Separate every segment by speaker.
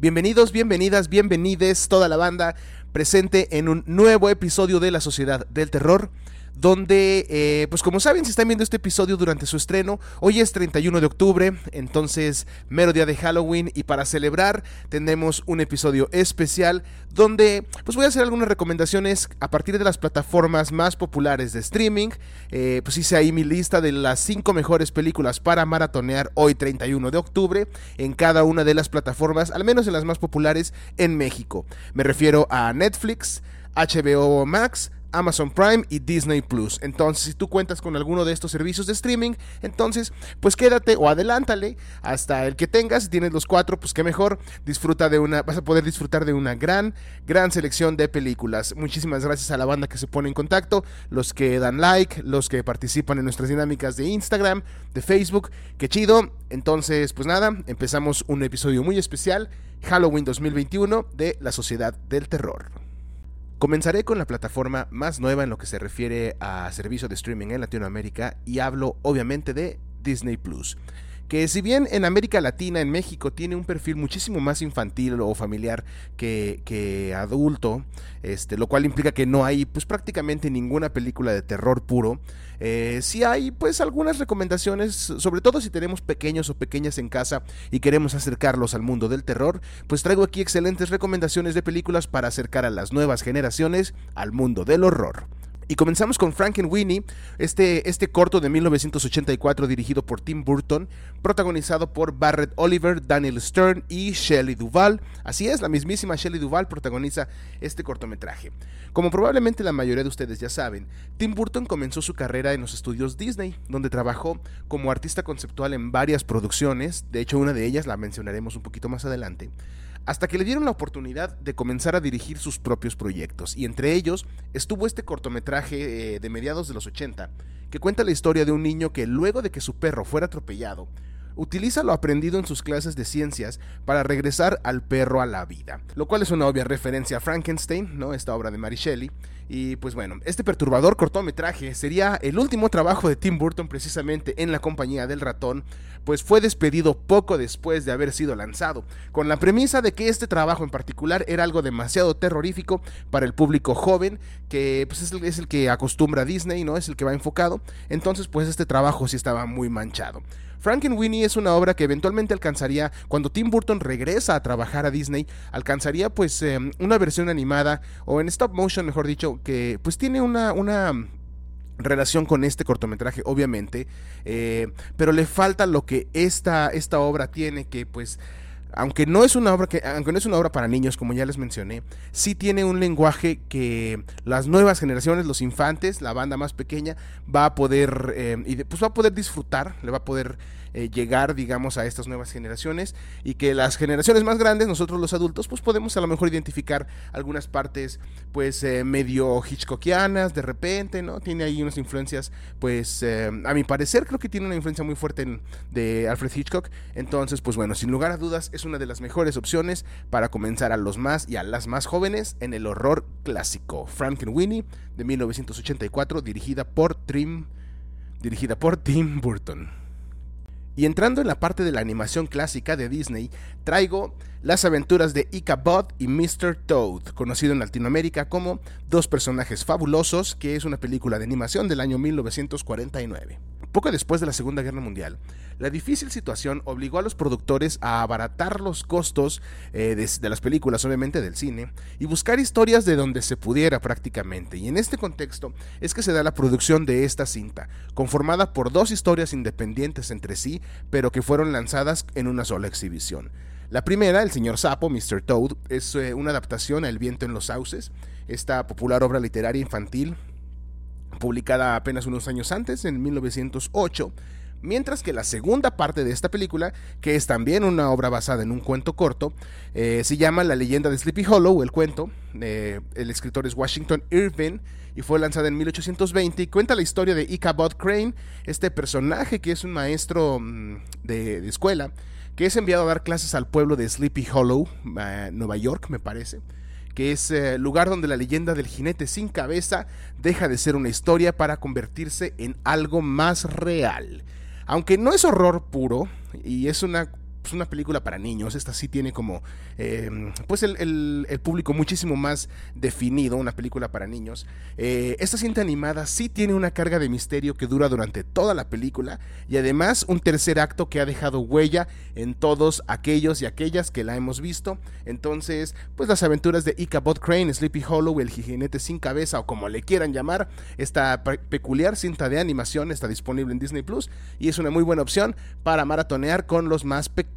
Speaker 1: Bienvenidos, bienvenidas, bienvenides toda la banda presente en un nuevo episodio de La Sociedad del Terror donde, eh, pues como saben, si están viendo este episodio durante su estreno, hoy es 31 de octubre, entonces mero día de Halloween y para celebrar tendremos un episodio especial donde pues voy a hacer algunas recomendaciones a partir de las plataformas más populares de streaming, eh, pues hice ahí mi lista de las 5 mejores películas para maratonear hoy 31 de octubre en cada una de las plataformas, al menos en las más populares en México. Me refiero a Netflix, HBO Max, Amazon Prime y Disney Plus. Entonces, si tú cuentas con alguno de estos servicios de streaming, entonces, pues quédate o adelántale hasta el que tengas. Si tienes los cuatro, pues qué mejor. Disfruta de una, vas a poder disfrutar de una gran, gran selección de películas. Muchísimas gracias a la banda que se pone en contacto, los que dan like, los que participan en nuestras dinámicas de Instagram, de Facebook. Qué chido. Entonces, pues nada, empezamos un episodio muy especial, Halloween 2021 de La Sociedad del Terror. Comenzaré con la plataforma más nueva en lo que se refiere a servicio de streaming en Latinoamérica y hablo obviamente de Disney Plus que si bien en América Latina, en México, tiene un perfil muchísimo más infantil o familiar que, adulto, este, lo cual implica que no hay pues prácticamente ninguna película de terror puro. Eh, sí hay pues algunas recomendaciones, sobre todo si tenemos pequeños o pequeñas en casa y queremos acercarlos al mundo del terror, pues traigo aquí excelentes recomendaciones de películas para acercar a las nuevas generaciones al mundo del horror. Y comenzamos con Frankenweenie, este, este corto de 1984 dirigido por Tim Burton, protagonizado por Barrett Oliver, Daniel Stern y Shelley Duvall. Así es, la mismísima Shelley Duvall protagoniza este cortometraje. Como probablemente la mayoría de ustedes ya saben, Tim Burton comenzó su carrera en los estudios Disney, donde trabajó como artista conceptual en varias producciones, de hecho una de ellas la mencionaremos un poquito más adelante hasta que le dieron la oportunidad de comenzar a dirigir sus propios proyectos, y entre ellos estuvo este cortometraje eh, de mediados de los 80, que cuenta la historia de un niño que luego de que su perro fuera atropellado, utiliza lo aprendido en sus clases de ciencias para regresar al perro a la vida, lo cual es una obvia referencia a Frankenstein, ¿no? esta obra de Mary Shelley, y pues bueno, este perturbador cortometraje sería el último trabajo de Tim Burton precisamente en la compañía del ratón, pues fue despedido poco después de haber sido lanzado, con la premisa de que este trabajo en particular era algo demasiado terrorífico para el público joven, que pues es el, que acostumbra a Disney, ¿no? Es el que va enfocado, entonces pues este trabajo sí estaba muy manchado. Frankenweenie es una obra que eventualmente alcanzaría, cuando Tim Burton regresa a trabajar a Disney, alcanzaría pues em, una versión animada, o en stop motion mejor dicho, que pues tiene una, una relación con este cortometraje, obviamente, eh, pero le falta lo que esta, esta obra tiene, que pues aunque no es una obra que aunque no es una obra para niños como ya les mencioné sí tiene un lenguaje que las nuevas generaciones los infantes la banda más pequeña va a poder eh, y pues va a poder disfrutar le va a poder eh, llegar, digamos, a estas nuevas generaciones y que las generaciones más grandes, nosotros los adultos, pues podemos a lo mejor identificar algunas partes, pues, eh, medio hitchcockianas de repente, ¿no? Tiene ahí unas influencias, pues, eh, a mi parecer, creo que tiene una influencia muy fuerte de Alfred Hitchcock. Entonces, pues bueno, sin lugar a dudas, es una de las mejores opciones para comenzar a los más y a las más jóvenes en el horror clásico. Frankenweenie de 1984, dirigida por Trim, dirigida por Tim Burton. Y entrando en la parte de la animación clásica de Disney, traigo las aventuras de Ichabod y Mr. Toad, conocido en Latinoamérica como Dos personajes fabulosos, que es una película de animación del año 1949. Poco después de la Segunda Guerra Mundial, la difícil situación obligó a los productores a abaratar los costos eh, de, las películas, obviamente del cine, y buscar historias de donde se pudiera prácticamente. Y en este contexto es que se da la producción de esta cinta, conformada por dos historias independientes entre sí, pero que fueron lanzadas en una sola exhibición. La primera, El señor Sapo, Mr. Toad, es eh, una adaptación a El viento en los sauces, esta popular obra literaria infantil publicada apenas unos años antes, en 1908, Mientras que la segunda parte de esta película, que es también una obra basada en un cuento corto, eh, se llama La leyenda de Sleepy Hollow, el cuento. Eh, el escritor es Washington Irving y fue lanzada en 1820 y cuenta la historia de Ichabod Crane, este personaje que es un maestro mm, de, escuela, que es enviado a dar clases al pueblo de Sleepy Hollow, Nueva York, me parece que es eh, lugar donde la leyenda del jinete sin cabeza deja de ser una historia para convertirse en algo más real. Aunque no es horror puro y es una pues, una película para niños. Esta sí tiene como em, pues el, público muchísimo más definido, una película para niños. Eh, esta cinta animada sí tiene una carga de misterio que dura durante toda la película y además un tercer acto que ha dejado huella en todos aquellos y aquellas que la hemos visto. Entonces, pues las aventuras de Ichabod Crane, Sleepy Hollow, el jinete sin cabeza o como le quieran llamar, esta peculiar cinta de animación está disponible en Disney Plus y es una muy buena opción para maratonear con los más pequeños.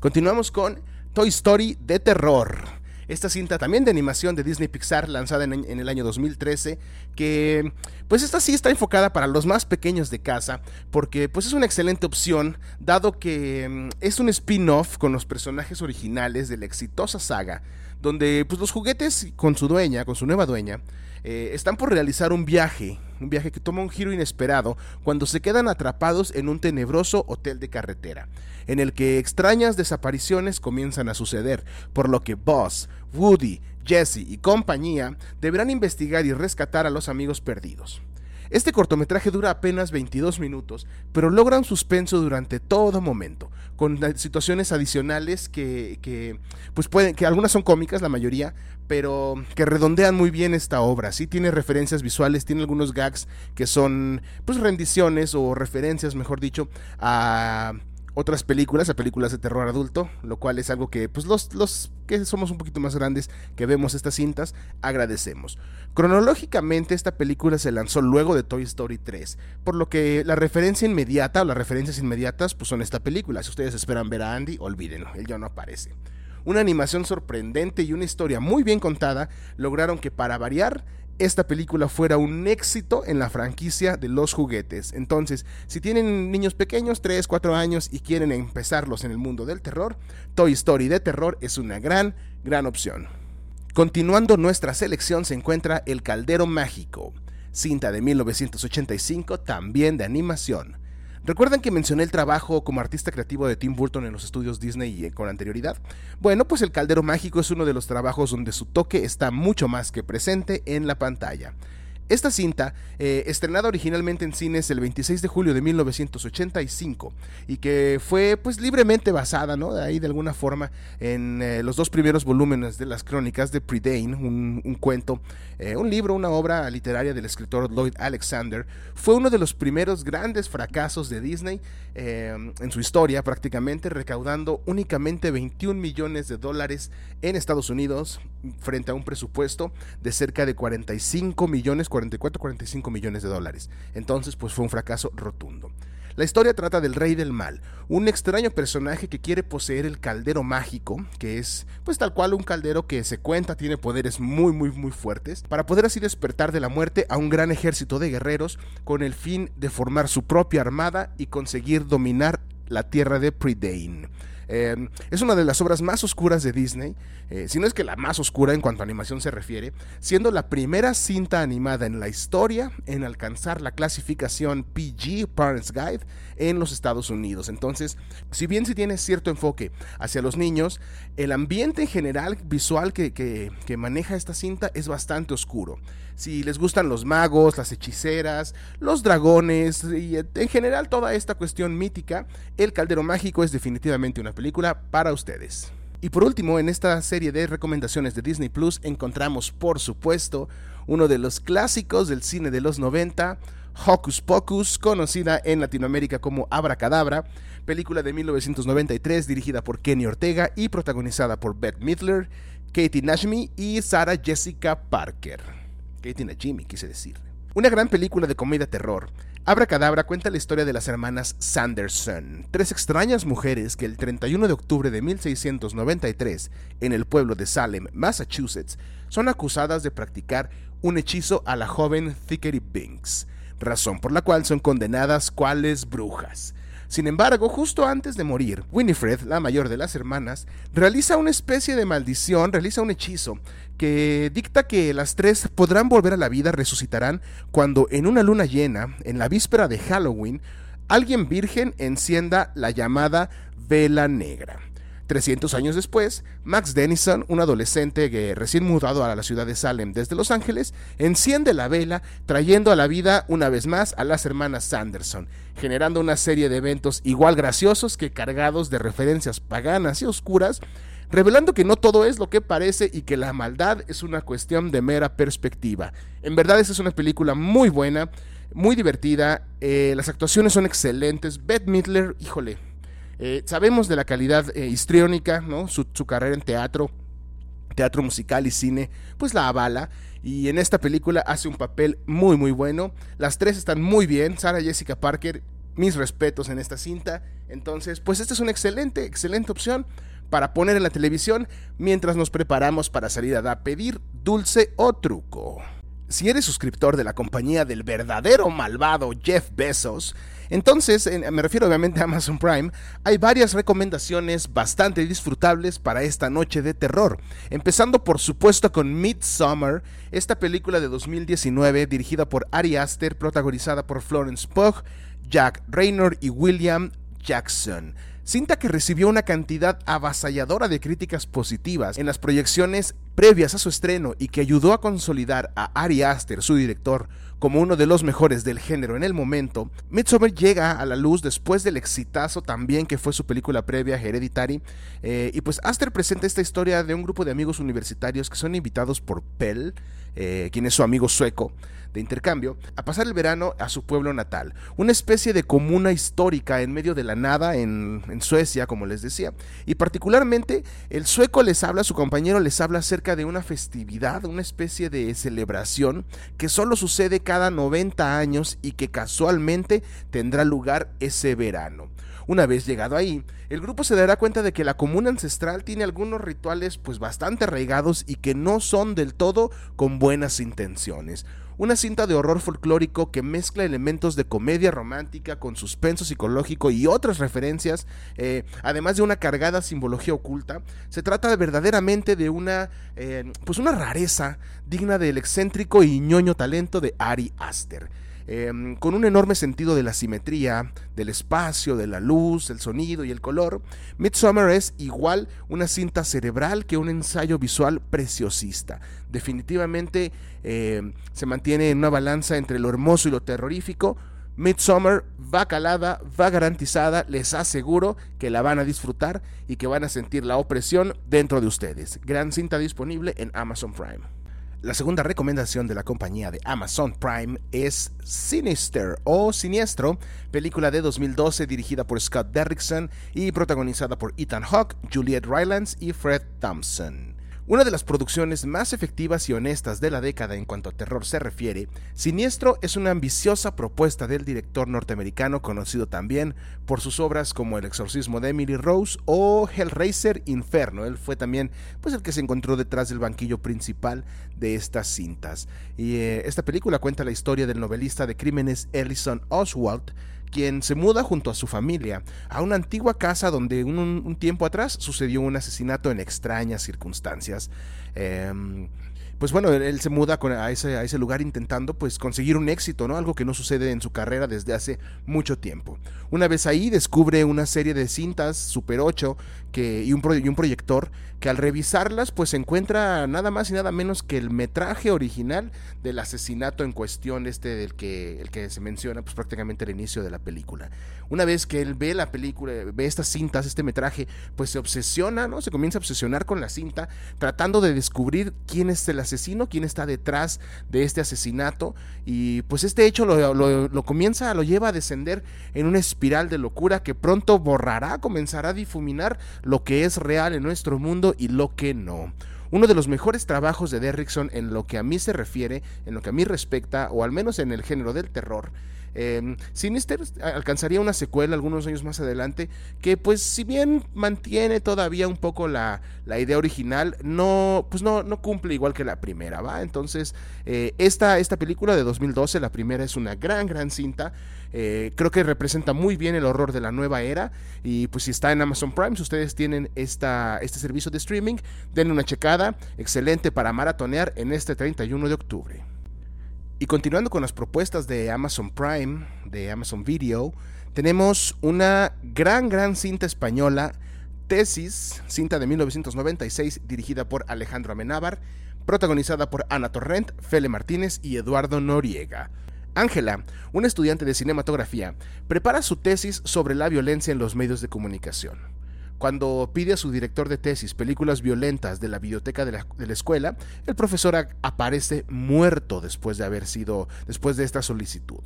Speaker 1: Continuamos con Toy Story de terror. Esta cinta también de animación de Disney Pixar lanzada en, el año 2013, que pues esta sí está enfocada para los más pequeños de casa, porque pues es una excelente opción, dado que mm, es un spin-off con los personajes originales de la exitosa saga, donde pues los juguetes con su dueña, con su nueva dueña, eh, están por realizar un viaje, un viaje que toma un giro inesperado cuando se quedan atrapados en un tenebroso hotel de carretera, en el que extrañas desapariciones comienzan a suceder, por lo que Buzz, Woody, Jesse y compañía deberán investigar y rescatar a los amigos perdidos. Este cortometraje dura apenas 22 minutos, pero logra un suspenso durante todo momento, con situaciones adicionales que, pues pueden, que algunas son cómicas, la mayoría, pero que redondean muy bien esta obra. Sí tiene referencias visuales, tiene algunos gags que son pues rendiciones o referencias, mejor dicho, a otras películas, a películas de terror adulto, lo cual es algo que pues los, los que somos un poquito más grandes que vemos estas cintas agradecemos. Cronológicamente esta película se lanzó luego de Toy Story 3, por lo que la referencia inmediata o las referencias inmediatas pues son esta película. Si ustedes esperan ver a Andy, olvídenlo, él ya no aparece. Una animación sorprendente y una historia muy bien contada lograron que para variar esta película fuera un éxito en la franquicia de los juguetes. Entonces, si tienen niños pequeños, 3, 4 años y quieren empezarlos en el mundo del terror, Toy Story de terror es una gran, gran opción. Continuando nuestra selección se encuentra El Caldero Mágico, cinta de 1985, también de animación. ¿Recuerdan que mencioné el trabajo como artista creativo de Tim Burton en los estudios Disney con anterioridad? Bueno, pues El Caldero Mágico es uno de los trabajos donde su toque está mucho más que presente en la pantalla. Esta cinta, eh, estrenada originalmente en cines el 26 de julio de 1985 y que fue pues libremente basada, ¿no? De ahí de alguna forma en eh, los dos primeros volúmenes de las crónicas de Prydain, un, cuento, eh, un libro, una obra literaria del escritor Lloyd Alexander, fue uno de los primeros grandes fracasos de Disney en su historia prácticamente, recaudando únicamente 21 millones de dólares en Estados Unidos frente a un presupuesto de cerca de 45 millones, 44, 45 millones de dólares. Entonces, pues fue un fracaso rotundo. La historia trata del rey del mal, un extraño personaje que quiere poseer el caldero mágico, que es pues tal cual un caldero que se cuenta tiene poderes muy muy muy fuertes, para poder así despertar de la muerte a un gran ejército de guerreros con el fin de formar su propia armada y conseguir dominar la tierra de Prydain. Em, es una de las obras más oscuras de Disney, eh, si no es que la más oscura en cuanto a animación se refiere, siendo la primera cinta animada en la historia en alcanzar la clasificación PG, Parents Guide, en los Estados Unidos. Entonces, si bien si tiene cierto enfoque hacia los niños, el ambiente en general visual que, que maneja esta cinta es bastante oscuro. Si les gustan los magos, las hechiceras, los dragones y en general toda esta cuestión mítica, El Caldero Mágico es definitivamente una película para ustedes. Y por último, en esta serie de recomendaciones de Disney Plus encontramos, por supuesto, uno de los clásicos del cine de los 90, Hocus Pocus, conocida en Latinoamérica como Abracadabra, película de 1993 dirigida por Kenny Ortega y protagonizada por Bette Midler, Katie Nashmi y Sarah Jessica Parker. Katie Najimy, quise decir. Una gran película de comedia terror Abracadabra cuenta la historia de las hermanas Sanderson, tres extrañas mujeres que el 31 de octubre de 1693, en el pueblo de Salem, Massachusetts, son acusadas de practicar un hechizo a la joven Thickery Binks, razón por la cual son condenadas cuales brujas. Sin embargo, justo antes de morir, Winifred, la mayor de las hermanas, realiza una especie de maldición, realiza un hechizo que dicta que las tres podrán volver a la vida, resucitarán, cuando en una luna llena, en la víspera de Halloween, alguien virgen encienda la llamada vela negra. 300 años después, Max Dennison, un adolescente que recién mudado a la ciudad de Salem desde Los Ángeles, enciende la vela, trayendo a la vida una vez más a las hermanas Sanderson, generando una serie de eventos igual graciosos que cargados de referencias paganas y oscuras, revelando que no todo es lo que parece y que la maldad es una cuestión de mera perspectiva. En verdad, esta es una película muy buena, muy divertida, eh, las actuaciones son excelentes, Beth Midler, híjole, eh, sabemos de la calidad eh, histriónica, ¿no? Su, carrera en teatro, teatro musical y cine, pues la avala. Y en esta película hace un papel muy, muy bueno. Las tres están muy bien. Sarah Jessica Parker, mis respetos en esta cinta. Entonces, pues esta es una excelente, excelente opción para poner en la televisión mientras nos preparamos para salir a pedir dulce o truco. Si eres suscriptor de la compañía del verdadero malvado Jeff Bezos, entonces, me refiero obviamente a Amazon Prime, hay varias recomendaciones bastante disfrutables para esta noche de terror. Empezando por supuesto con Midsummer, esta película de 2019 dirigida por Ari Aster, protagonizada por Florence Pugh, Jack Raynor y William Jackson cinta que recibió una cantidad avasalladora de críticas positivas en las proyecciones previas a su estreno y que ayudó a consolidar a Ari Aster, su director, como uno de los mejores del género en el momento, Midsommar llega a la luz después del exitazo también que fue su película previa Hereditary, eh, y pues Aster presenta esta historia de un grupo de amigos universitarios que son invitados por Pell, eh, quien es su amigo sueco, de intercambio, a pasar el verano a su pueblo natal, una especie de comuna histórica en medio de la nada en, en Suecia, como les decía. Y particularmente el sueco les habla, su compañero les habla acerca de una festividad, una especie de celebración que solo sucede cada 90 años y que casualmente tendrá lugar ese verano. Una vez llegado ahí, el grupo se dará cuenta de que la comuna ancestral tiene algunos rituales pues bastante arraigados y que no son del todo con buenas intenciones una cinta de horror folclórico que mezcla elementos de comedia romántica con suspenso psicológico y otras referencias, eh, además de una cargada simbología oculta. Se trata verdaderamente de una, eh, pues una rareza digna del excéntrico y ñoño talento de Ari Aster. Em, con un enorme sentido de la simetría, del espacio, de la luz, el sonido y el color, Midsommar es igual una cinta cerebral que un ensayo visual preciosista. Definitivamente em, se mantiene en una balanza entre lo hermoso y lo terrorífico. Midsommar va calada, va garantizada, les aseguro que la van a disfrutar y que van a sentir la opresión dentro de ustedes. Gran cinta disponible en Amazon Prime. La segunda recomendación de la compañía de Amazon Prime es Sinister o Siniestro, película de 2012 dirigida por Scott Derrickson y protagonizada por Ethan Hawke, Juliette Rylance y Fred Thompson. Una de las producciones más efectivas y honestas de la década en cuanto a terror se refiere, Siniestro es una ambiciosa propuesta del director norteamericano conocido también por sus obras como El exorcismo de Emily Rose o Hellraiser Inferno. Él fue también pues, el que se encontró detrás del banquillo principal de estas cintas. Y eh, esta película cuenta la historia del novelista de crímenes Ellison Oswald, quien se muda junto a su familia a una antigua casa donde un, tiempo atrás sucedió un asesinato en extrañas circunstancias. Em, pues bueno, él, se muda a, ese, lugar intentando pues conseguir un éxito, ¿no? Algo que no sucede en su carrera desde hace mucho tiempo. Una vez ahí descubre una serie de cintas Super 8 y, un proyector que al revisarlas pues encuentra nada más y nada menos que el metraje original del asesinato en cuestión este del que, el que se menciona pues prácticamente al inicio de la película. Una vez que él ve la película, ve estas cintas, este metraje, pues se obsesiona, ¿no? Se comienza a obsesionar con la cinta, tratando de descubrir quién es el asesino, quién está detrás de este asesinato. Y pues este hecho lo, lo, comienza, lo lleva a descender en una espiral de locura que pronto borrará, comenzará a difuminar lo que es real en nuestro mundo y lo que no. Uno de los mejores trabajos de Derrickson en lo que a mí se refiere, en lo que a mí respecta, o al menos en el género del terror, eh, Sinister alcanzaría una secuela algunos años más adelante que pues si bien mantiene todavía un poco la, idea original, no, pues no, no, cumple igual que la primera, ¿va? Entonces, eh, esta, esta película de 2012, la primera es una gran, gran cinta. Eh, creo que representa muy bien el horror de la nueva era. Y pues si está en Amazon Prime, si ustedes tienen esta, este servicio de streaming, denle una checada. Excelente para maratonear en este 31 de octubre. Y continuando con las propuestas de Amazon Prime, de Amazon Video, tenemos una gran, gran cinta española Tesis, cinta de 1996 dirigida por Alejandro Amenábar, protagonizada por Ana Torrent, Fele Martínez y Eduardo Noriega. Ángela, una estudiante de cinematografía, prepara su tesis sobre la violencia en los medios de comunicación. Cuando pide a su director de tesis películas violentas de la biblioteca de la, de la escuela, el profesor aparece muerto después de haber sido, después de esta solicitud.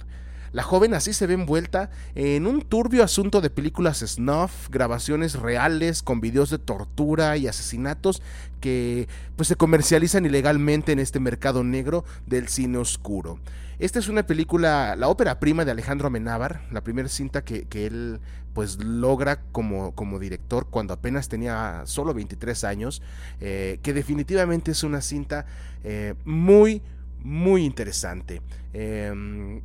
Speaker 1: La joven así se ve envuelta en un turbio asunto de películas snuff, grabaciones reales con videos de tortura y asesinatos que pues, se comercializan ilegalmente en este mercado negro del cine oscuro. Esta es una película, la ópera prima de Alejandro Amenábar, la primera cinta que, él pues logra como, como, director cuando apenas tenía solo 23 años, eh, que definitivamente es una cinta eh, muy, muy interesante. Em,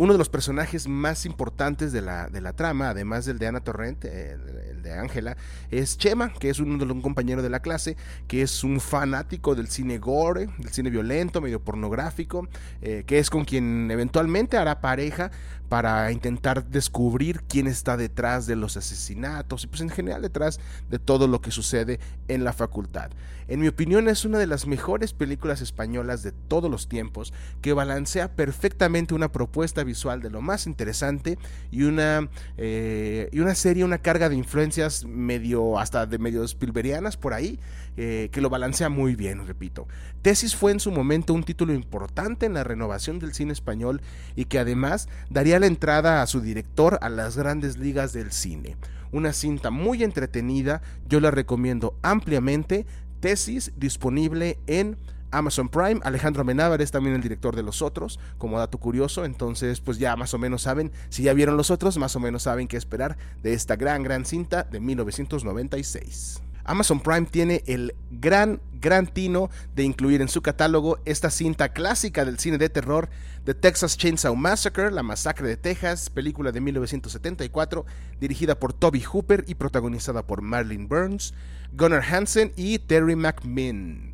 Speaker 1: uno de los personajes más importantes de la, de la trama, además del de Ana Torrent, el, de Ángela, es Chema, que es un, un, compañero de la clase, que es un fanático del cine gore, del cine violento, medio pornográfico, eh, que es con quien eventualmente hará pareja para intentar descubrir quién está detrás de los asesinatos y pues en general detrás de todo lo que sucede en la facultad. En mi opinión es una de las mejores películas españolas de todos los tiempos que balancea perfectamente una propuesta visual de lo más interesante y una, eh, y una serie, una carga de influencias medio, hasta de medio Spielbergianas por ahí, eh, que lo balancea muy bien, repito. Tesis fue en su momento un título importante en la renovación del cine español y que además la entrada a su director a las grandes ligas del cine. Una cinta muy entretenida, yo la recomiendo ampliamente. Tesis disponible en Amazon Prime. Alejandro Amenábar es también el director de Los Otros, como dato curioso. Entonces, pues ya más o menos saben, si ya vieron Los Otros, más o menos saben qué esperar de esta gran, gran cinta de 1996. Amazon Prime tiene el gran, gran tino de incluir en su catálogo esta cinta clásica del cine de terror, The Texas Chainsaw Massacre, La Masacre de Texas, película de 1974, dirigida por Toby Hooper y protagonizada por Marlene Burns, Gunnar Hansen y Terry McMinn.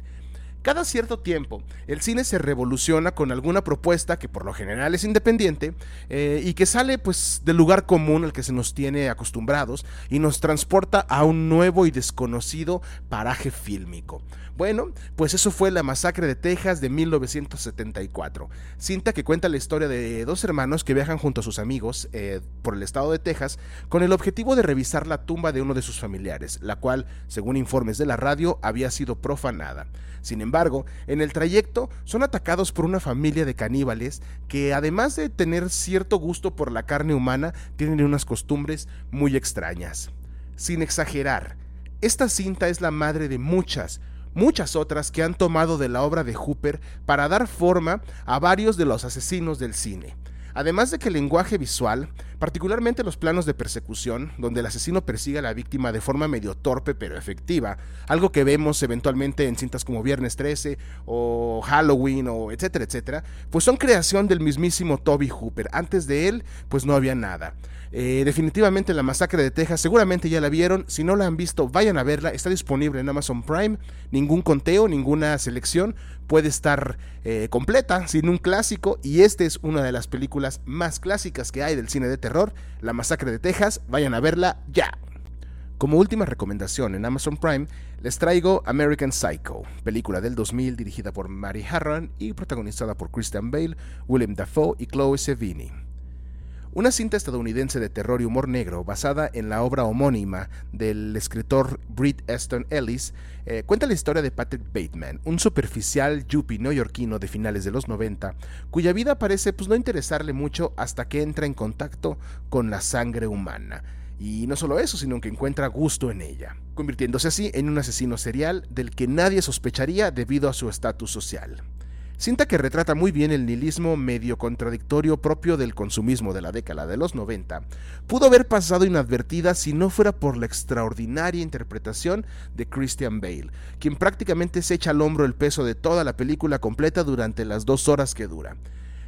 Speaker 1: Cada cierto tiempo, el cine se revoluciona con alguna propuesta que por lo general es independiente eh, y que sale pues del lugar común al que se nos tiene acostumbrados y nos transporta a un nuevo y desconocido paraje fílmico. Bueno, pues eso fue La Masacre de Texas de 1974, cinta que cuenta la historia de dos hermanos que viajan junto a sus amigos eh, por el estado de Texas con el objetivo de revisar la tumba de uno de sus familiares, la cual, según informes de la radio, había sido profanada. Sin embargo, en el trayecto son atacados por una familia de caníbales que, además de tener cierto gusto por la carne humana, tienen unas costumbres muy extrañas. Sin exagerar, esta cinta es la madre de muchas, muchas otras que han tomado de la obra de Hooper para dar forma a varios de los asesinos del cine. Además de que el lenguaje visual, particularmente los planos de persecución, donde el asesino persigue a la víctima de forma medio torpe pero efectiva, algo que vemos eventualmente en cintas como Viernes 13 o Halloween o etcétera, etcétera, pues son creación del mismísimo Toby Hooper. Antes de él, pues no había nada. Eh, definitivamente la masacre de Texas, seguramente ya la vieron. Si no la han visto, vayan a verla. Está disponible en Amazon Prime. Ningún conteo, ninguna selección puede estar eh, completa sin un clásico. Y esta es una de las películas más clásicas que hay del cine de terror. La masacre de Texas. Vayan a verla ya. Como última recomendación en Amazon Prime, les traigo American Psycho, película del 2000 dirigida por Mary Harron y protagonizada por Christian Bale, William Dafoe y Chloe Sevigny. Una cinta estadounidense de terror y humor negro basada en la obra homónima del escritor Britt Easton Ellis eh, cuenta la historia de Patrick Bateman, un superficial yuppie neoyorquino de finales de los 90, cuya vida parece pues, no interesarle mucho hasta que entra en contacto con la sangre humana. Y no solo eso, sino que encuentra gusto en ella, convirtiéndose así en un asesino serial del que nadie sospecharía debido a su estatus social. Cinta que retrata muy bien el nihilismo medio contradictorio propio del consumismo de la década de los 90, pudo haber pasado inadvertida si no fuera por la extraordinaria interpretación de Christian Bale, quien prácticamente se echa al hombro el peso de toda la película completa durante las dos horas que dura.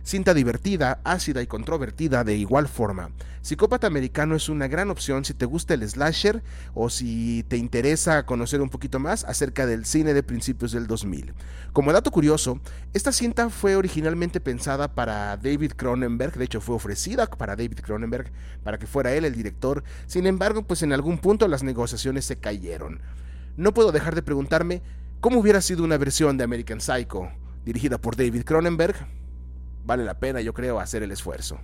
Speaker 1: Cinta divertida, ácida y controvertida de igual forma. Psicópata Americano es una gran opción si te gusta el slasher o si te interesa conocer un poquito más acerca del cine de principios del 2000. Como dato curioso, esta cinta fue originalmente pensada para David Cronenberg, de hecho fue ofrecida para David Cronenberg para que fuera él el director, sin embargo pues en algún punto las negociaciones se cayeron. No puedo dejar de preguntarme cómo hubiera sido una versión de American Psycho dirigida por David Cronenberg, vale la pena, yo creo, hacer el esfuerzo.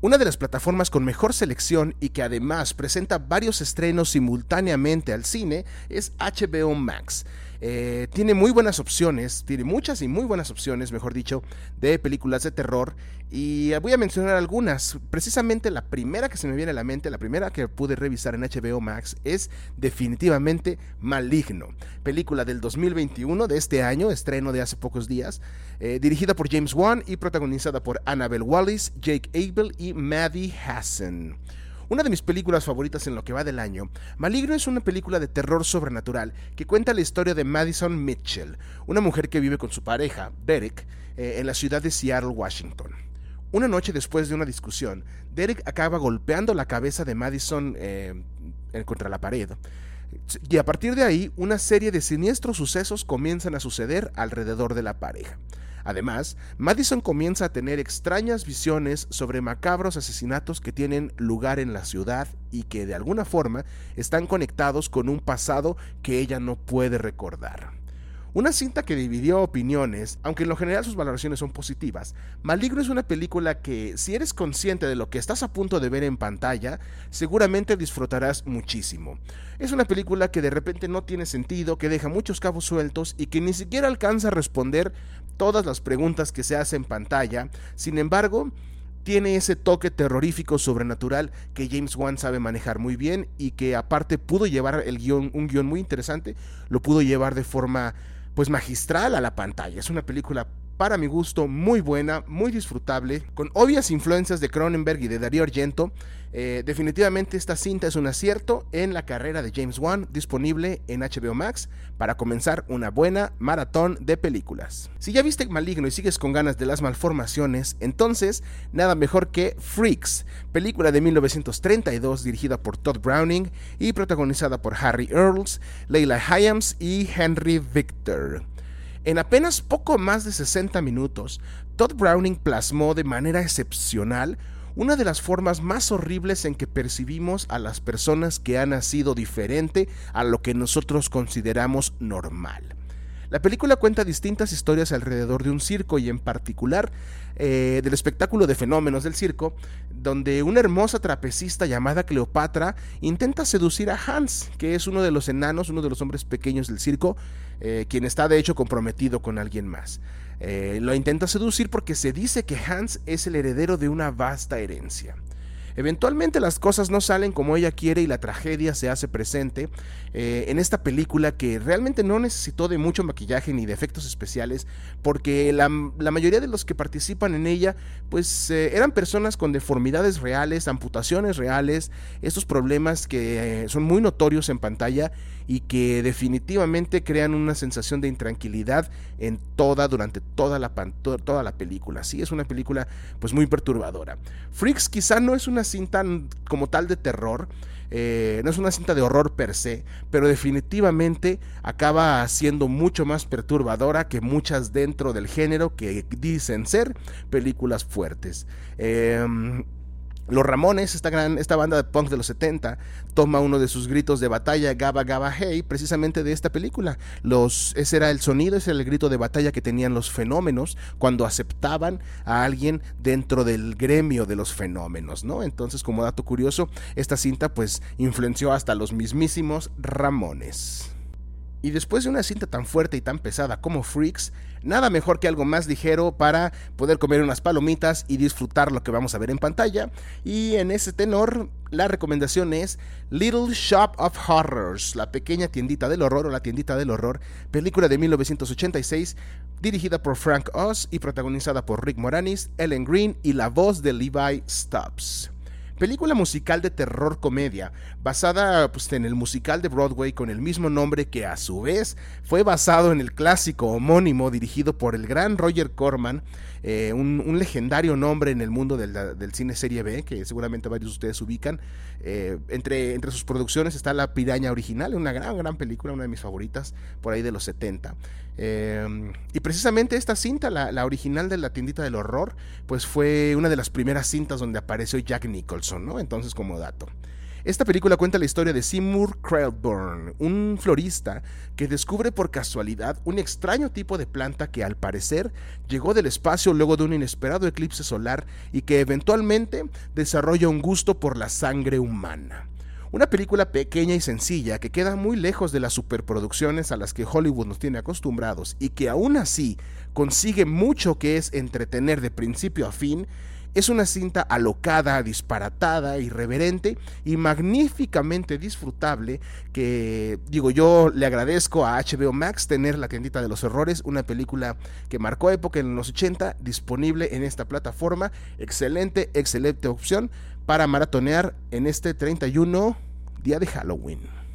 Speaker 1: Una de las plataformas con mejor selección y que además presenta varios estrenos simultáneamente al cine es HBO Max. Eh, tiene muy buenas opciones, tiene muchas y muy buenas opciones, mejor dicho, de películas de terror. Y voy a mencionar algunas. Precisamente la primera que se me viene a la mente, la primera que pude revisar en HBO Max, es definitivamente Maligno. Película del 2021, de este año, estreno de hace pocos días, eh, dirigida por James Wan y protagonizada por Annabelle Wallis, Jake Abel y Maddie Hassan. Una de mis películas favoritas en lo que va del año, Maligno es una película de terror sobrenatural que cuenta la historia de Madison Mitchell, una mujer que vive con su pareja, Derek, eh, en la ciudad de Seattle, Washington. Una noche después de una discusión, Derek acaba golpeando la cabeza de Madison eh, contra la pared. Y a partir de ahí, una serie de siniestros sucesos comienzan a suceder alrededor de la pareja. Además, Madison comienza a tener extrañas visiones sobre macabros asesinatos que tienen lugar en la ciudad y que de alguna forma están conectados con un pasado que ella no puede recordar. Una cinta que dividió opiniones, aunque en lo general sus valoraciones son positivas. Maligno es una película que, si eres consciente de lo que estás a punto de ver en pantalla, seguramente disfrutarás muchísimo. Es una película que de repente no tiene sentido, que deja muchos cabos sueltos y que ni siquiera alcanza a responder todas las preguntas que se hacen en pantalla. Sin embargo, tiene ese toque terrorífico sobrenatural que James Wan sabe manejar muy bien y que aparte pudo llevar el guion, un guion muy interesante, lo pudo llevar de forma pues magistral a la pantalla. Es una película para mi gusto muy buena, muy disfrutable, con obvias influencias de Cronenberg y de Darío Argento. Eh, definitivamente esta cinta es un acierto en la carrera de James Wan, disponible en HBO Max para comenzar una buena maratón de películas. Si ya viste Maligno y sigues con ganas de las malformaciones, entonces nada mejor que Freaks, película de 1932 dirigida por Todd Browning y protagonizada por Harry Earls, Leila Hyams y Henry Victor. En apenas poco más de 60 minutos, Todd Browning plasmó de manera excepcional una de las formas más horribles en que percibimos a las personas que han nacido diferente a lo que nosotros consideramos normal. La película cuenta distintas historias alrededor de un circo y en particular eh, del espectáculo de fenómenos del circo, donde una hermosa trapecista llamada Cleopatra intenta seducir a Hans, que es uno de los enanos, uno de los hombres pequeños del circo, eh, quien está de hecho comprometido con alguien más. Eh, lo intenta seducir porque se dice que Hans es el heredero de una vasta herencia. Eventualmente las cosas no salen como ella quiere y la tragedia se hace presente eh, en esta película que realmente no necesitó de mucho maquillaje ni de efectos especiales porque la, mayoría de los que participan en ella pues eh, eran personas con deformidades reales, amputaciones reales, estos problemas que eh, son muy notorios en pantalla y que definitivamente crean una sensación de intranquilidad en toda, durante toda la, toda la película. Sí, es una película pues muy perturbadora. Freaks quizá no es una cinta como tal de terror, eh, no es una cinta de horror per se, pero definitivamente acaba siendo mucho más perturbadora que muchas dentro del género que dicen ser películas fuertes. Em, los Ramones, esta, gran, esta banda de punk de los 70, toma uno de sus gritos de batalla, Gaba Gaba Hey, precisamente de esta película. Los, ese era el sonido, ese era el grito de batalla que tenían los fenómenos cuando aceptaban a alguien dentro del gremio de los fenómenos, ¿no? Entonces, como dato curioso, esta cinta pues influenció hasta los mismísimos Ramones. Y después de una cinta tan fuerte y tan pesada como Freaks, nada mejor que algo más ligero para poder comer unas palomitas y disfrutar lo que vamos a ver en pantalla. Y en ese tenor, la recomendación es Little Shop of Horrors, la pequeña tiendita del horror o la tiendita del horror, película de 1986, dirigida por Frank Oz y protagonizada por Rick Moranis, Ellen Green y la voz de Levi Stubbs. Película musical de terror comedia, basada pues, en el musical de Broadway con el mismo nombre que a su vez fue basado en el clásico homónimo dirigido por el gran Roger Corman, eh, un, legendario nombre en el mundo del, cine serie B, que seguramente varios de ustedes ubican. Eh, entre, entre sus producciones está La Piraña Original, una gran, gran película, una de mis favoritas, por ahí de los 70. Eh, y precisamente esta cinta, la, la, original de la tiendita del horror, pues fue una de las primeras cintas donde apareció Jack Nicholson, ¿no? Entonces, como dato. Esta película cuenta la historia de Seymour Krelburn, un florista que descubre por casualidad un extraño tipo de planta que al parecer llegó del espacio luego de un inesperado eclipse solar y que eventualmente desarrolla un gusto por la sangre humana. Una película pequeña y sencilla que queda muy lejos de las superproducciones a las que Hollywood nos tiene acostumbrados y que aún así consigue mucho que es entretener de principio a fin es una cinta alocada, disparatada, irreverente y magníficamente disfrutable que, digo, yo le agradezco a HBO Max tener La tiendita de los errores, una película que marcó época en los 80, disponible en esta plataforma. Excelente, excelente opción para maratonear en este 31 día de Halloween.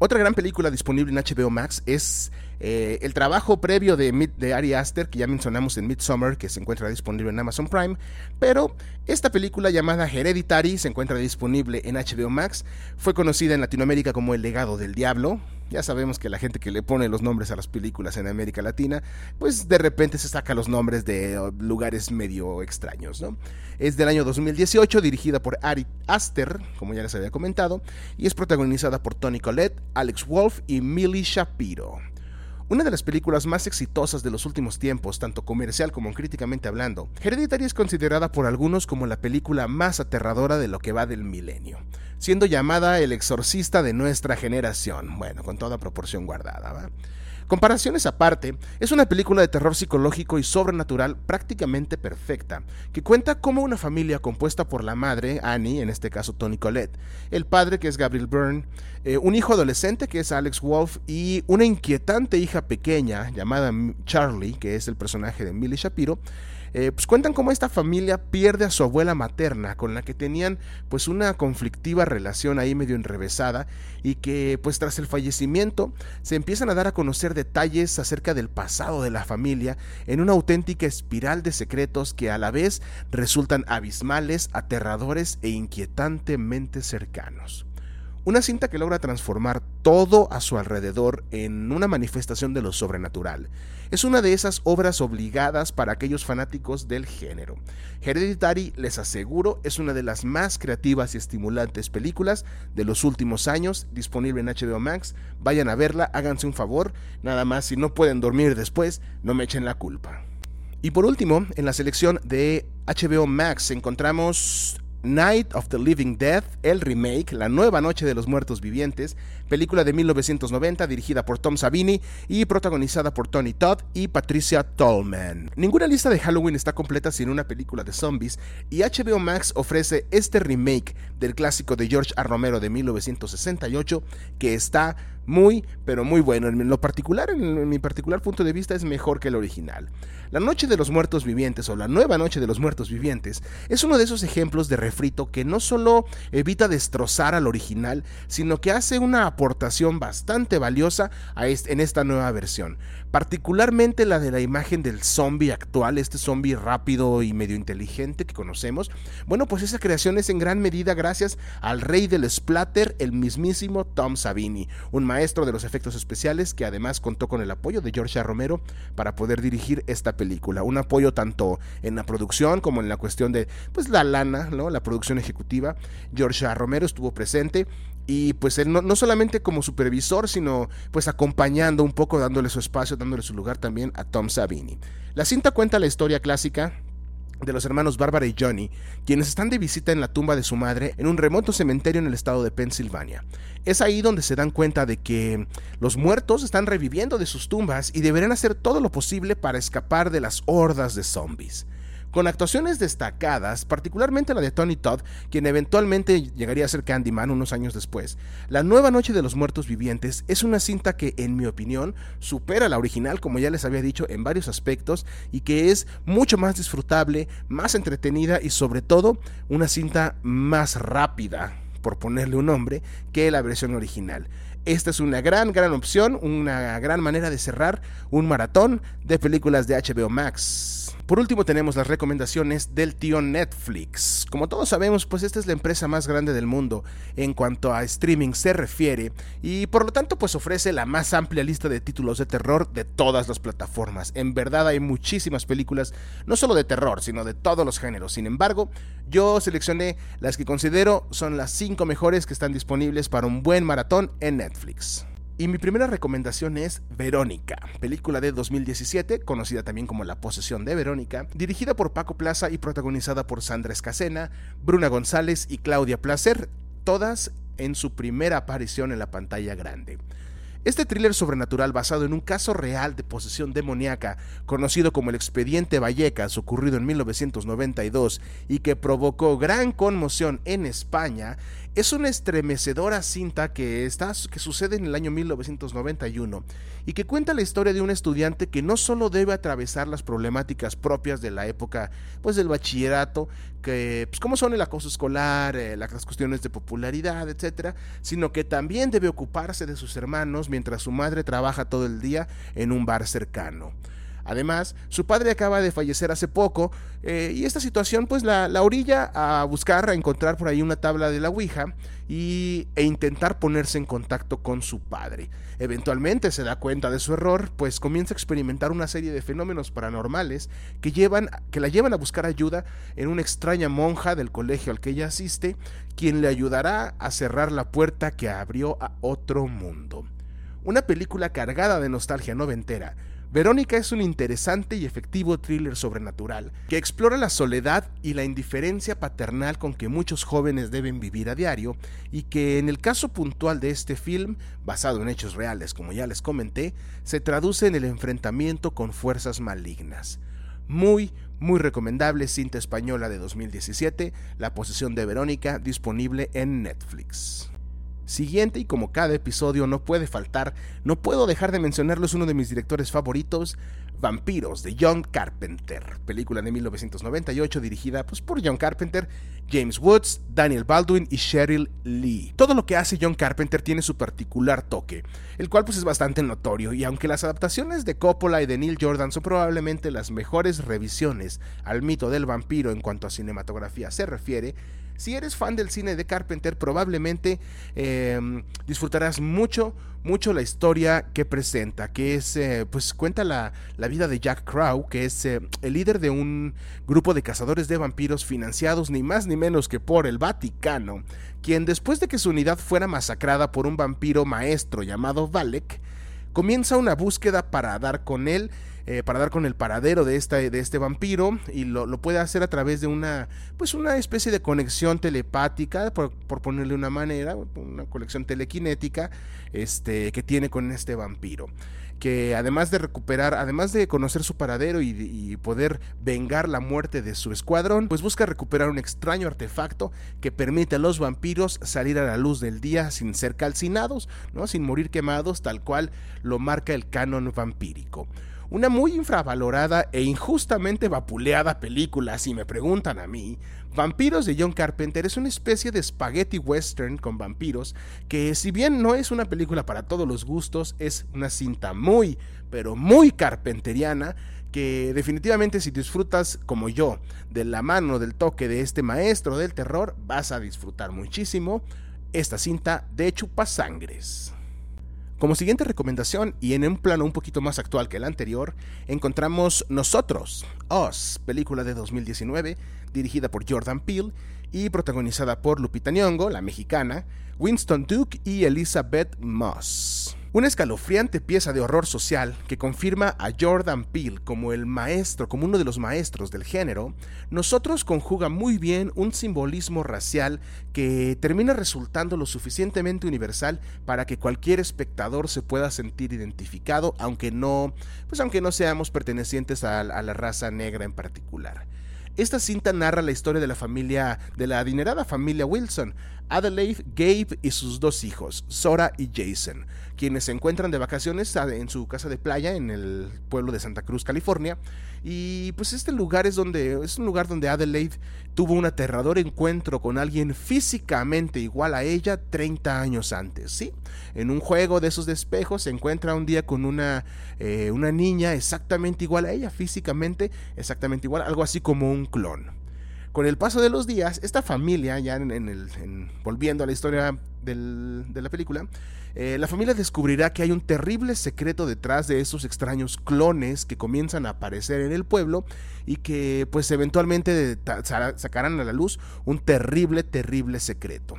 Speaker 1: Otra gran película disponible en HBO Max es eh, el trabajo previo de, de Ari Aster, que ya mencionamos en Midsommar, que se encuentra disponible en Amazon Prime, pero esta película llamada Hereditary se encuentra disponible en HBO Max, fue conocida en Latinoamérica como El legado del diablo, ya sabemos que la gente que le pone los nombres a las películas en América Latina, pues de repente se saca los nombres de lugares medio extraños, ¿no? Es del año 2018, dirigida por Ari Aster, como ya les había comentado, y es protagonizada por Tony Collette, Alex Wolf y Millie Shapiro. Una de las películas más exitosas de los últimos tiempos, tanto comercial como críticamente hablando, Hereditary es considerada por algunos como la película más aterradora de lo que va del milenio, siendo llamada el exorcista de nuestra generación, bueno, con toda proporción guardada, ¿va? Comparaciones aparte, es una película de terror psicológico y sobrenatural prácticamente perfecta, que cuenta como una familia compuesta por la madre, Annie, en este caso Tony Collette, el padre que es Gabriel Byrne, eh, un hijo adolescente que es Alex Wolf y una inquietante hija pequeña llamada Charlie, que es el personaje de Millie Shapiro, eh, pues cuentan cómo esta familia pierde a su abuela materna, con la que tenían pues una conflictiva relación ahí medio enrevesada, y que pues tras el fallecimiento se empiezan a dar a conocer detalles acerca del pasado de la familia en una auténtica espiral de secretos que a la vez resultan abismales, aterradores e inquietantemente cercanos. Una cinta que logra transformar todo a su alrededor en una manifestación de lo sobrenatural. Es una de esas obras obligadas para aquellos fanáticos del género. Hereditary, les aseguro, es una de las más creativas y estimulantes películas de los últimos años, disponible en HBO Max. Vayan a verla, háganse un favor, nada más si no pueden dormir después, no me echen la culpa. Y por último, en la selección de HBO Max encontramos Night of the Living Dead, el remake, La Nueva Noche de los Muertos Vivientes, película de 1990 dirigida por Tom Savini y protagonizada por Tony Todd y Patricia Tallman. Ninguna lista de Halloween está completa sin una película de zombies y HBO Max ofrece este remake del clásico de George A. Romero de 1968 que está muy, pero muy bueno. En lo particular, en mi particular punto de vista, es mejor que el original. La Noche de los Muertos Vivientes o La Nueva Noche de los Muertos Vivientes es uno de esos ejemplos de refrito que no solo evita destrozar al original, sino que hace una aportación bastante valiosa en esta nueva versión. Particularmente la de la imagen del zombie actual, este zombie rápido y medio inteligente que conocemos. Bueno, pues esa creación es en gran medida gracias al rey del splatter, el mismísimo Tom Savini, un maestro de los efectos especiales que además contó con el apoyo de George. Romero para poder dirigir esta película. Un apoyo tanto en la producción como en la cuestión de pues la lana, ¿no? la producción ejecutiva. George. Romero estuvo presente y pues él no, no, solamente como supervisor, sino pues acompañando un poco, dándole su espacio, dándole su lugar también a Tom Savini. La cinta cuenta la historia clásica de los hermanos Barbara y Johnny, quienes están de visita en la tumba de su madre en un remoto cementerio en el estado de Pensilvania. Es ahí donde se dan cuenta de que los muertos están reviviendo de sus tumbas y deberán hacer todo lo posible para escapar de las hordas de zombies. Con actuaciones destacadas, particularmente la de Tony Todd, quien eventualmente llegaría a ser Candyman unos años después. La nueva Noche de los Muertos Vivientes es una cinta que, en mi opinión, supera la original, como ya les había dicho, en varios aspectos, y que es mucho más disfrutable, más entretenida y sobre todo una cinta más rápida, por ponerle un nombre, que la versión original. Esta es una gran, gran opción, una gran manera de cerrar un maratón de películas de HBO Max. Por último tenemos las recomendaciones del tío Netflix. Como todos sabemos, pues esta es la empresa más grande del mundo en cuanto a streaming se refiere y por lo tanto pues ofrece la más amplia lista de títulos de terror de todas las plataformas. En verdad hay muchísimas películas, no solo de terror, sino de todos los géneros. Sin embargo, yo seleccioné las que considero son las 5 mejores que están disponibles para un buen maratón en Netflix. Y mi primera recomendación es Verónica, película de 2017, conocida también como La posesión de Verónica, dirigida por Paco Plaza y protagonizada por Sandra Escacena, Bruna González y Claudia Placer, todas en su primera aparición en la pantalla grande. Este thriller sobrenatural basado en un caso real de posesión demoníaca, conocido como el expediente Vallecas, ocurrido en 1992 y que provocó gran conmoción en España, es una estremecedora cinta que, está, que sucede en el año 1991 y que cuenta la historia de un estudiante que no solo debe atravesar las problemáticas propias de la época pues del bachillerato, que pues como son el acoso escolar, eh, las cuestiones de popularidad, etcétera, sino que también debe ocuparse de sus hermanos mientras su madre trabaja todo el día en un bar cercano. Además, su padre acaba de fallecer hace poco eh, y esta situación pues la, orilla a buscar, a encontrar por ahí una tabla de la Ouija y, e intentar ponerse en contacto con su padre. Eventualmente se da cuenta de su error, pues comienza a experimentar una serie de fenómenos paranormales que, llevan, que la llevan a buscar ayuda en una extraña monja del colegio al que ella asiste, quien le ayudará a cerrar la puerta que abrió a otro mundo. Una película cargada de nostalgia noventera, Verónica es un interesante y efectivo thriller sobrenatural que explora la soledad y la indiferencia paternal con que muchos jóvenes deben vivir a diario y que en el caso puntual de este film, basado en hechos reales como ya les comenté, se traduce en el enfrentamiento con fuerzas malignas. Muy, muy recomendable cinta española de 2017, La posesión de Verónica, disponible en Netflix siguiente y como cada episodio no puede faltar, no puedo dejar de mencionarlos uno de mis directores favoritos, Vampiros de John Carpenter, película de 1998 dirigida pues, por John Carpenter, James Woods, Daniel Baldwin y Cheryl Lee. Todo lo que hace John Carpenter tiene su particular toque, el cual pues es bastante notorio y aunque las adaptaciones de Coppola y de Neil Jordan son probablemente las mejores revisiones al mito del vampiro en cuanto a cinematografía se refiere, si eres fan del cine de Carpenter, probablemente em, disfrutarás mucho, mucho la historia que presenta, que es, eh, pues cuenta la, vida de Jack Crow, que es eh, el líder de un grupo de cazadores de vampiros financiados ni más ni menos que por el Vaticano, quien después de que su unidad fuera masacrada por un vampiro maestro llamado Valek, comienza una búsqueda para dar con él eh, para dar con el paradero de, este vampiro y lo, puede hacer a través de una, pues una especie de conexión telepática, por, ponerle una manera, una conexión telequinética este, que tiene con este vampiro que además de recuperar, además de conocer su paradero y, y, poder vengar la muerte de su escuadrón, pues busca recuperar un extraño artefacto que permite a los vampiros salir a la luz del día sin ser calcinados, ¿no? sin morir quemados, tal cual lo marca el canon vampírico. Una muy infravalorada e injustamente vapuleada película, si me preguntan a mí. Vampiros de John Carpenter es una especie de spaghetti western con vampiros que si bien no es una película para todos los gustos, es una cinta muy, pero muy carpenteriana que definitivamente si disfrutas como yo de la mano del toque de este maestro del terror, vas a disfrutar muchísimo esta cinta de Chupasangres. Como siguiente recomendación, y en un plano un poquito más actual que el anterior, encontramos Nosotros, Us, película de 2019, dirigida por Jordan Peele y protagonizada por Lupita Nyong'o, la mexicana, Winston Duke y Elizabeth Moss. Una escalofriante pieza de horror social que confirma a Jordan Peele como el maestro, como uno de los maestros del género, nosotros conjuga muy bien un simbolismo racial que termina resultando lo suficientemente universal para que cualquier espectador se pueda sentir identificado, aunque no, pues aunque no seamos pertenecientes a, a la raza negra en particular. Esta cinta narra la historia de la familia, de la adinerada familia Wilson, Adelaide, Gabe y sus dos hijos, Sora y Jason, quienes se encuentran de vacaciones en su casa de playa en el pueblo de Santa Cruz, California. Y pues este lugar es donde es un lugar donde Adelaide tuvo un aterrador encuentro con alguien físicamente igual a ella 30 años antes, ¿sí? En un juego de esos de espejos se encuentra un día con una, eh, una niña exactamente igual a ella, físicamente exactamente igual, algo así como un clon. Con el paso de los días, esta familia, ya en, el, volviendo a la historia de la película, eh, la familia descubrirá que hay un terrible secreto detrás de esos extraños clones que comienzan a aparecer en el pueblo y que pues eventualmente sacarán a la luz un terrible, terrible secreto.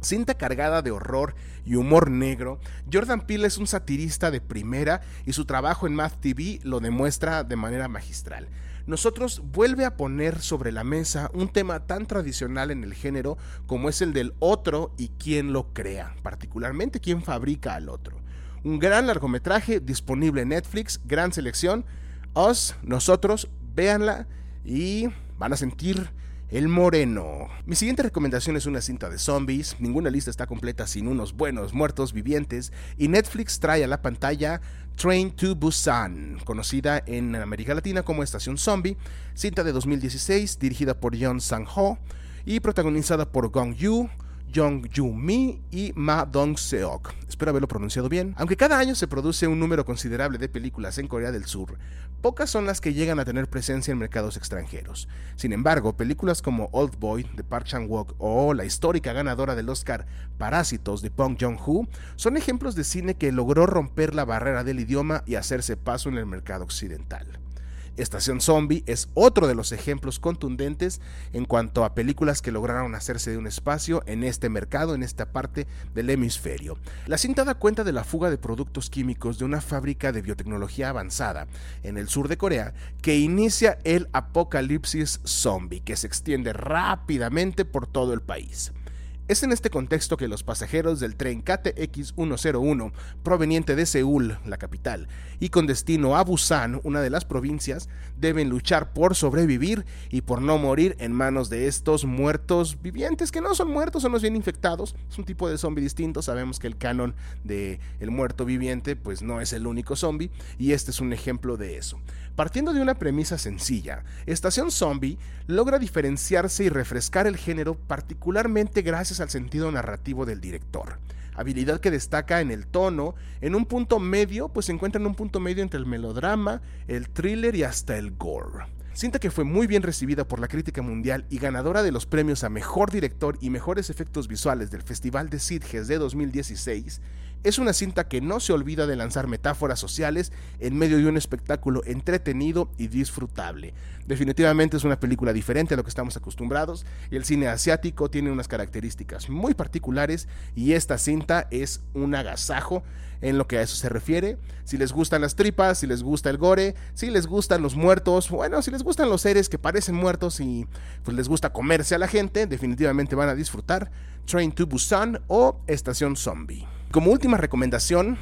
Speaker 1: Cinta cargada de horror y humor negro, Jordan Peele es un satirista de primera y su trabajo en Math TV lo demuestra de manera magistral. Nosotros vuelve a poner sobre la mesa un tema tan tradicional en el género como es el del otro y quién lo crea, particularmente quién fabrica al otro. Un gran largometraje disponible en Netflix, gran selección. Os, nosotros, véanla y van a sentir el Moreno. Mi siguiente recomendación es una cinta de zombies. Ninguna lista está completa sin unos buenos muertos vivientes. Y Netflix trae a la pantalla Train to Busan, conocida en América Latina como Estación Zombie, cinta de 2016 dirigida por Yeon Sang-ho y protagonizada por Gong Yu, Jong Ju-mi y Ma Dong-seok. Espero haberlo pronunciado bien. Aunque cada año se produce un número considerable de películas en Corea del Sur, pocas son las que llegan a tener presencia en mercados extranjeros. Sin embargo, películas como Old Boy de Park Chan-wook o la histórica ganadora del Oscar Parásitos de Bong Joon-ho son ejemplos de cine que logró romper la barrera del idioma y hacerse paso en el mercado occidental. Estación Zombie es otro de los ejemplos contundentes en cuanto a películas que lograron hacerse de un espacio en este mercado, en esta parte del hemisferio. La cinta da cuenta de la fuga de productos químicos de una fábrica de biotecnología avanzada en el sur de Corea que inicia el apocalipsis zombie que se extiende rápidamente por todo el país. Es en este contexto que los pasajeros del tren KTX-101, proveniente de Seúl, la capital, y con destino a Busan, una de las provincias, deben luchar por sobrevivir y por no morir en manos de estos muertos vivientes, que no son muertos, son los bien infectados, es un tipo de zombie distinto, sabemos que el canon de el muerto viviente pues no es el único zombie, y este es un ejemplo de eso. Partiendo de una premisa sencilla, Estación Zombie logra diferenciarse y refrescar el género particularmente gracias al sentido narrativo del director. Habilidad que destaca en el tono, en un punto medio, pues se encuentra en un punto medio entre el melodrama, el thriller y hasta el gore. Cinta que fue muy bien recibida por la crítica mundial y ganadora de los premios a Mejor Director y Mejores Efectos Visuales del Festival de Sitges de 2016, es una cinta que no se olvida de lanzar metáforas sociales en medio de un espectáculo entretenido y disfrutable. Definitivamente es una película diferente a lo que estamos acostumbrados y el cine asiático tiene unas características muy particulares y esta cinta es un agasajo en lo que a eso se refiere. Si les gustan las tripas, si les gusta el gore, si les gustan los muertos, bueno, si les gustan los seres que parecen muertos y pues les gusta comerse a la gente, definitivamente van a disfrutar Train to Busan o Estación Zombie. Como última recomendación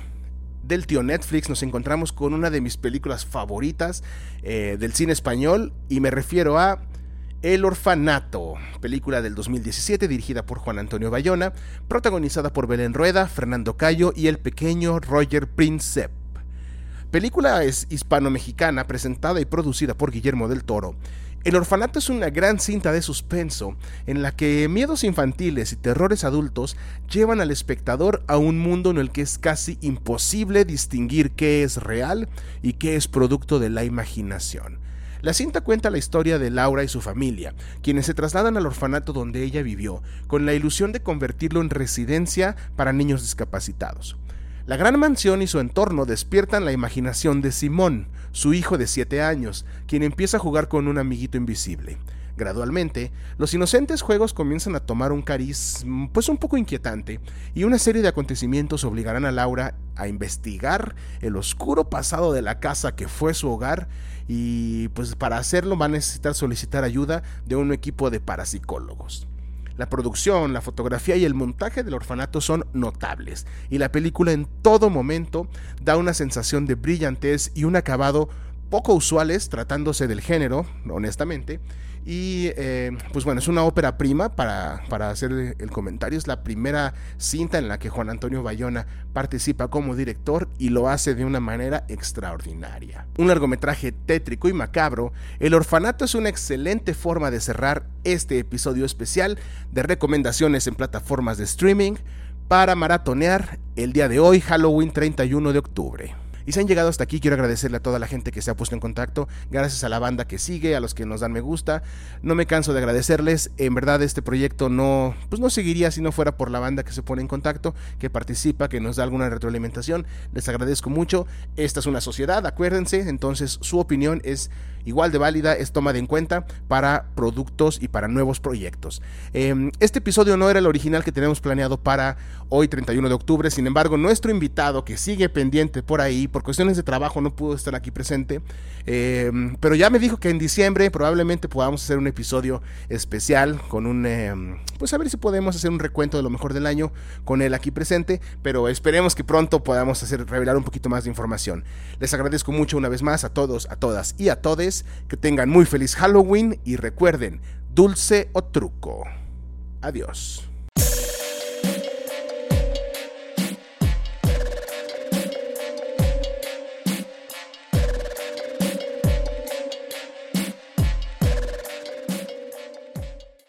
Speaker 1: del tío Netflix nos encontramos con una de mis películas favoritas eh, del cine español y me refiero a El Orfanato, película del 2017 dirigida por Juan Antonio Bayona, protagonizada por Belén Rueda, Fernando Cayo y el pequeño Roger Princep. Película es hispano-mexicana presentada y producida por Guillermo del Toro el orfanato es una gran cinta de suspenso en la que miedos infantiles y terrores adultos llevan al espectador a un mundo en el que es casi imposible distinguir qué es real y qué es producto de la imaginación. La cinta cuenta la historia de Laura y su familia, quienes se trasladan al orfanato donde ella vivió, con la ilusión de convertirlo en residencia para niños discapacitados. La gran mansión y su entorno despiertan la imaginación de Simón, su hijo de 7 años, quien empieza a jugar con un amiguito invisible. Gradualmente, los inocentes juegos comienzan a tomar un cariz pues un poco inquietante y una serie de acontecimientos obligarán a Laura a investigar el oscuro pasado de la casa que fue su hogar y pues para hacerlo va a necesitar solicitar ayuda de un equipo de parapsicólogos. La producción, la fotografía y el montaje del orfanato son notables, y la película en todo momento da una sensación de brillantez y un acabado poco usuales tratándose del género, honestamente. Y eh, pues bueno, es una ópera prima para, hacer el comentario. Es la primera cinta en la que Juan Antonio Bayona participa como director y lo hace de una manera extraordinaria. Un largometraje tétrico y macabro, El orfanato es una excelente forma de cerrar este episodio especial de recomendaciones en plataformas de streaming para maratonear el día de hoy, Halloween 31 de octubre. Y si han llegado hasta aquí, quiero agradecerle a toda la gente que se ha puesto en contacto, gracias a la banda que sigue, a los que nos dan me gusta. No me canso de agradecerles. En verdad este proyecto no pues no seguiría si no fuera por la banda que se pone en contacto, que participa, que nos da alguna retroalimentación. Les agradezco mucho. Esta es una sociedad, acuérdense, entonces su opinión es igual de válida, es tomada en cuenta para productos y para nuevos proyectos. Em, este episodio no era el original que teníamos planeado para hoy 31 de octubre, sin embargo nuestro invitado que sigue pendiente por ahí, por cuestiones de trabajo no pudo estar aquí presente, em, pero ya me dijo que en diciembre probablemente podamos hacer un episodio especial con un, em, pues a ver si podemos hacer un recuento de lo mejor del año con él aquí presente, pero esperemos que pronto podamos hacer, revelar un poquito más de información. Les agradezco mucho una vez más a todos, a todas y a todes, que tengan muy feliz Halloween y recuerden, dulce o truco. Adiós.